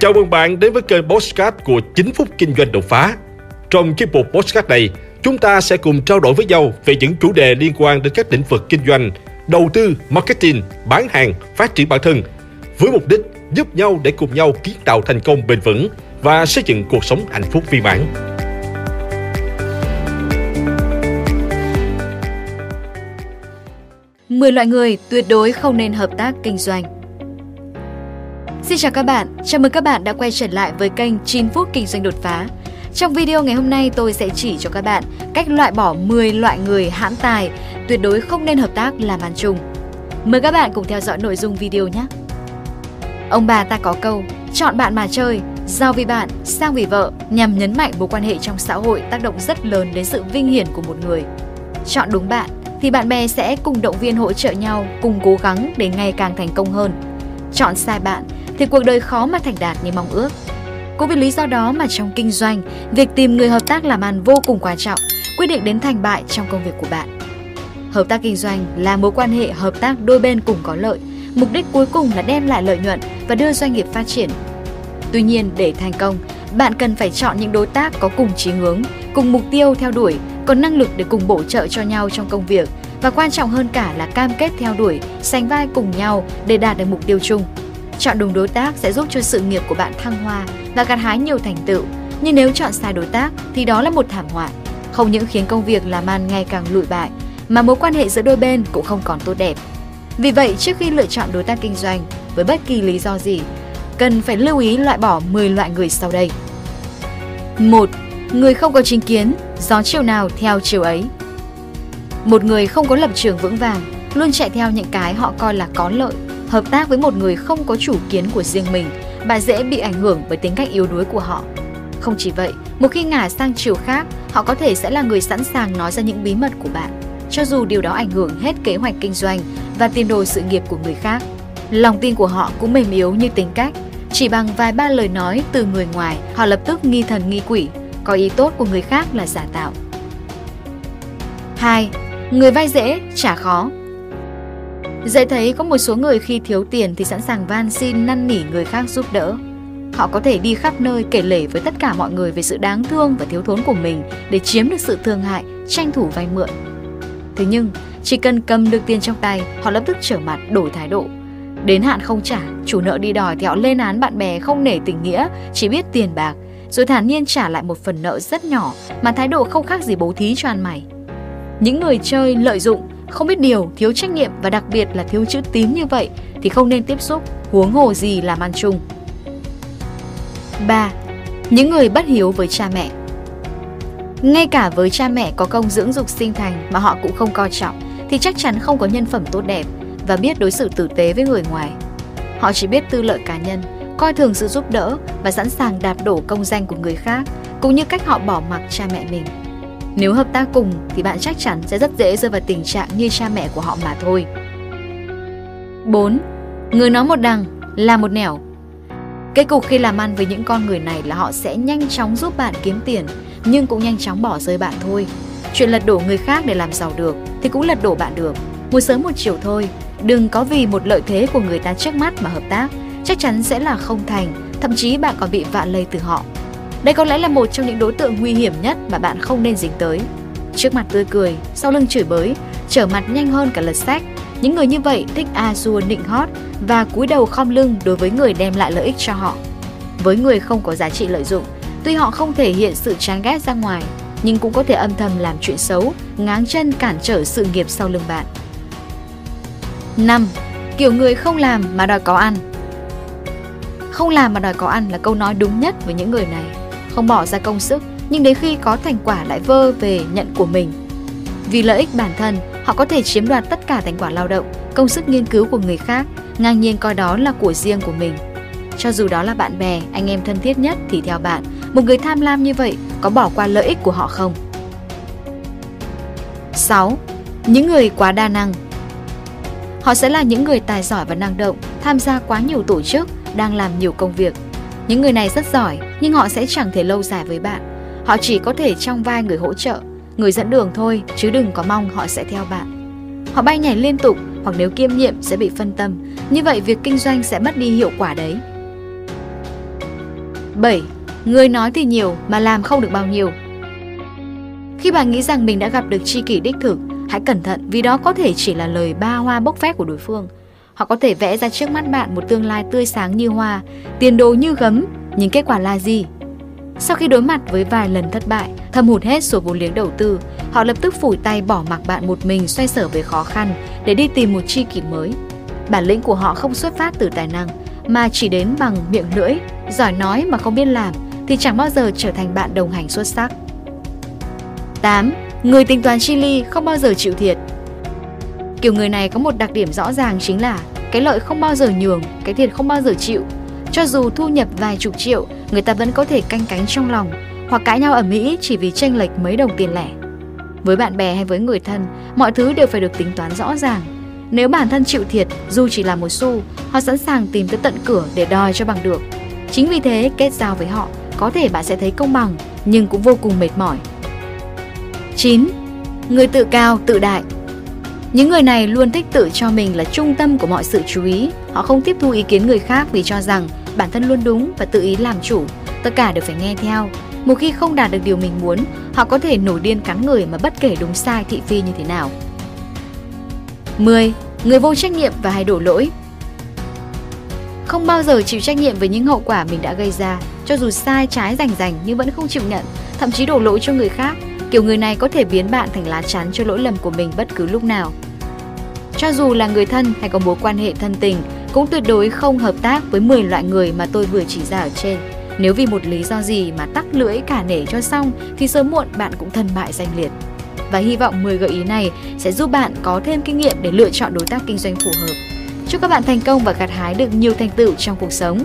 Chào mừng bạn đến với kênh Postcard của 9 phút kinh doanh đột phá. Trong chiếc mục Postcard này, chúng ta sẽ cùng trao đổi với nhau về những chủ đề liên quan đến các lĩnh vực kinh doanh, đầu tư, marketing, bán hàng, phát triển bản thân, với mục đích giúp nhau để cùng nhau kiến tạo thành công bền vững và xây dựng cuộc sống hạnh phúc viên mãn. Mười loại người tuyệt đối không nên hợp tác kinh doanh. Xin chào các bạn, chào mừng các bạn đã quay trở lại với kênh 9 phút kinh doanh đột phá. Trong video ngày hôm nay tôi sẽ chỉ cho các bạn cách loại bỏ 10 loại người hãm tài tuyệt đối không nên hợp tác làm ăn chung. Mời các bạn cùng theo dõi nội dung video nhé. Ông bà ta có câu, chọn bạn mà chơi, giao vì bạn, sang vì vợ nhằm nhấn mạnh mối quan hệ trong xã hội tác động rất lớn đến sự vinh hiển của một người. Chọn đúng bạn thì bạn bè sẽ cùng động viên hỗ trợ nhau, cùng cố gắng để ngày càng thành công hơn. Chọn sai bạn thì cuộc đời khó mà thành đạt như mong ước. Cũng vì lý do đó mà trong kinh doanh, việc tìm người hợp tác làm ăn vô cùng quan trọng, quyết định đến thành bại trong công việc của bạn. Hợp tác kinh doanh là mối quan hệ hợp tác đôi bên cùng có lợi, mục đích cuối cùng là đem lại lợi nhuận và đưa doanh nghiệp phát triển. Tuy nhiên, để thành công, bạn cần phải chọn những đối tác có cùng chí hướng, cùng mục tiêu theo đuổi, có năng lực để cùng bổ trợ cho nhau trong công việc và quan trọng hơn cả là cam kết theo đuổi, sánh vai cùng nhau để đạt được mục tiêu chung. Chọn đúng đối tác sẽ giúp cho sự nghiệp của bạn thăng hoa và gặt hái nhiều thành tựu. Nhưng nếu chọn sai đối tác thì đó là một thảm họa, không những khiến công việc làm ăn ngày càng lụi bại mà mối quan hệ giữa đôi bên cũng không còn tốt đẹp. Vì vậy, trước khi lựa chọn đối tác kinh doanh với bất kỳ lý do gì, cần phải lưu ý loại bỏ 10 loại người sau đây. 1. Người không có chính kiến, gió chiều nào theo chiều ấy. Một người không có lập trường vững vàng, luôn chạy theo những cái họ coi là có lợi Hợp tác với một người không có chủ kiến của riêng mình, bạn dễ bị ảnh hưởng bởi tính cách yếu đuối của họ. Không chỉ vậy, một khi ngả sang chiều khác, họ có thể sẽ là người sẵn sàng nói ra những bí mật của bạn, cho dù điều đó ảnh hưởng hết kế hoạch kinh doanh và tiền đồ sự nghiệp của người khác. Lòng tin của họ cũng mềm yếu như tính cách, chỉ bằng vài ba lời nói từ người ngoài, họ lập tức nghi thần nghi quỷ, coi ý tốt của người khác là giả tạo. 2. Người vay dễ, trả khó Dễ thấy có một số người khi thiếu tiền thì sẵn sàng van xin năn nỉ người khác giúp đỡ. Họ có thể đi khắp nơi kể lể với tất cả mọi người về sự đáng thương và thiếu thốn của mình để chiếm được sự thương hại, tranh thủ vay mượn. Thế nhưng, chỉ cần cầm được tiền trong tay, họ lập tức trở mặt đổi thái độ. Đến hạn không trả, chủ nợ đi đòi thì họ lên án bạn bè không nể tình nghĩa, chỉ biết tiền bạc, rồi thản nhiên trả lại một phần nợ rất nhỏ mà thái độ không khác gì bố thí cho ăn mày. Những người chơi lợi dụng không biết điều, thiếu trách nhiệm và đặc biệt là thiếu chữ tín như vậy thì không nên tiếp xúc, huống hồ gì làm ăn chung. 3. Những người bất hiếu với cha mẹ Ngay cả với cha mẹ có công dưỡng dục sinh thành mà họ cũng không coi trọng thì chắc chắn không có nhân phẩm tốt đẹp và biết đối xử tử tế với người ngoài. Họ chỉ biết tư lợi cá nhân, coi thường sự giúp đỡ và sẵn sàng đạp đổ công danh của người khác, cũng như cách họ bỏ mặc cha mẹ mình. Nếu hợp tác cùng thì bạn chắc chắn sẽ rất dễ rơi vào tình trạng như cha mẹ của họ mà thôi. 4. Người nói một đằng, là một nẻo. Kết cục khi làm ăn với những con người này là họ sẽ nhanh chóng giúp bạn kiếm tiền, nhưng cũng nhanh chóng bỏ rơi bạn thôi. Chuyện lật đổ người khác để làm giàu được thì cũng lật đổ bạn được. Một sớm một chiều thôi, đừng có vì một lợi thế của người ta trước mắt mà hợp tác, chắc chắn sẽ là không thành, thậm chí bạn còn bị vạ lây từ họ. Đây có lẽ là một trong những đối tượng nguy hiểm nhất mà bạn không nên dính tới. Trước mặt tươi cười, sau lưng chửi bới, trở mặt nhanh hơn cả lật sách. Những người như vậy thích a dua nịnh hót và cúi đầu khom lưng đối với người đem lại lợi ích cho họ. Với người không có giá trị lợi dụng, tuy họ không thể hiện sự chán ghét ra ngoài, nhưng cũng có thể âm thầm làm chuyện xấu, ngáng chân cản trở sự nghiệp sau lưng bạn. 5. Kiểu người không làm mà đòi có ăn Không làm mà đòi có ăn là câu nói đúng nhất với những người này không bỏ ra công sức nhưng đến khi có thành quả lại vơ về nhận của mình. Vì lợi ích bản thân, họ có thể chiếm đoạt tất cả thành quả lao động, công sức nghiên cứu của người khác, ngang nhiên coi đó là của riêng của mình. Cho dù đó là bạn bè, anh em thân thiết nhất thì theo bạn, một người tham lam như vậy có bỏ qua lợi ích của họ không? 6. Những người quá đa năng Họ sẽ là những người tài giỏi và năng động, tham gia quá nhiều tổ chức, đang làm nhiều công việc, những người này rất giỏi nhưng họ sẽ chẳng thể lâu dài với bạn. Họ chỉ có thể trong vai người hỗ trợ, người dẫn đường thôi chứ đừng có mong họ sẽ theo bạn. Họ bay nhảy liên tục hoặc nếu kiêm nhiệm sẽ bị phân tâm, như vậy việc kinh doanh sẽ mất đi hiệu quả đấy. 7. Người nói thì nhiều mà làm không được bao nhiêu. Khi bạn nghĩ rằng mình đã gặp được tri kỷ đích thực, hãy cẩn thận vì đó có thể chỉ là lời ba hoa bốc phét của đối phương. Họ có thể vẽ ra trước mắt bạn một tương lai tươi sáng như hoa, tiền đồ như gấm, nhưng kết quả là gì? Sau khi đối mặt với vài lần thất bại, thâm hụt hết số vốn liếng đầu tư, họ lập tức phủi tay bỏ mặc bạn một mình xoay sở với khó khăn để đi tìm một chi kỷ mới. Bản lĩnh của họ không xuất phát từ tài năng, mà chỉ đến bằng miệng lưỡi, giỏi nói mà không biết làm thì chẳng bao giờ trở thành bạn đồng hành xuất sắc. 8. Người tính toán chi ly không bao giờ chịu thiệt. Kiểu người này có một đặc điểm rõ ràng chính là cái lợi không bao giờ nhường, cái thiệt không bao giờ chịu. Cho dù thu nhập vài chục triệu, người ta vẫn có thể canh cánh trong lòng hoặc cãi nhau ở Mỹ chỉ vì tranh lệch mấy đồng tiền lẻ. Với bạn bè hay với người thân, mọi thứ đều phải được tính toán rõ ràng. Nếu bản thân chịu thiệt, dù chỉ là một xu, họ sẵn sàng tìm tới tận cửa để đòi cho bằng được. Chính vì thế, kết giao với họ, có thể bạn sẽ thấy công bằng, nhưng cũng vô cùng mệt mỏi. 9. Người tự cao, tự đại những người này luôn thích tự cho mình là trung tâm của mọi sự chú ý. Họ không tiếp thu ý kiến người khác vì cho rằng bản thân luôn đúng và tự ý làm chủ. Tất cả đều phải nghe theo. Một khi không đạt được điều mình muốn, họ có thể nổi điên cắn người mà bất kể đúng sai thị phi như thế nào. 10. Người vô trách nhiệm và hay đổ lỗi Không bao giờ chịu trách nhiệm với những hậu quả mình đã gây ra, cho dù sai trái rành rành nhưng vẫn không chịu nhận, thậm chí đổ lỗi cho người khác Kiểu người này có thể biến bạn thành lá chắn cho lỗi lầm của mình bất cứ lúc nào. Cho dù là người thân hay có mối quan hệ thân tình, cũng tuyệt đối không hợp tác với 10 loại người mà tôi vừa chỉ ra ở trên. Nếu vì một lý do gì mà tắc lưỡi cả nể cho xong thì sớm muộn bạn cũng thân bại danh liệt. Và hy vọng 10 gợi ý này sẽ giúp bạn có thêm kinh nghiệm để lựa chọn đối tác kinh doanh phù hợp. Chúc các bạn thành công và gặt hái được nhiều thành tựu trong cuộc sống.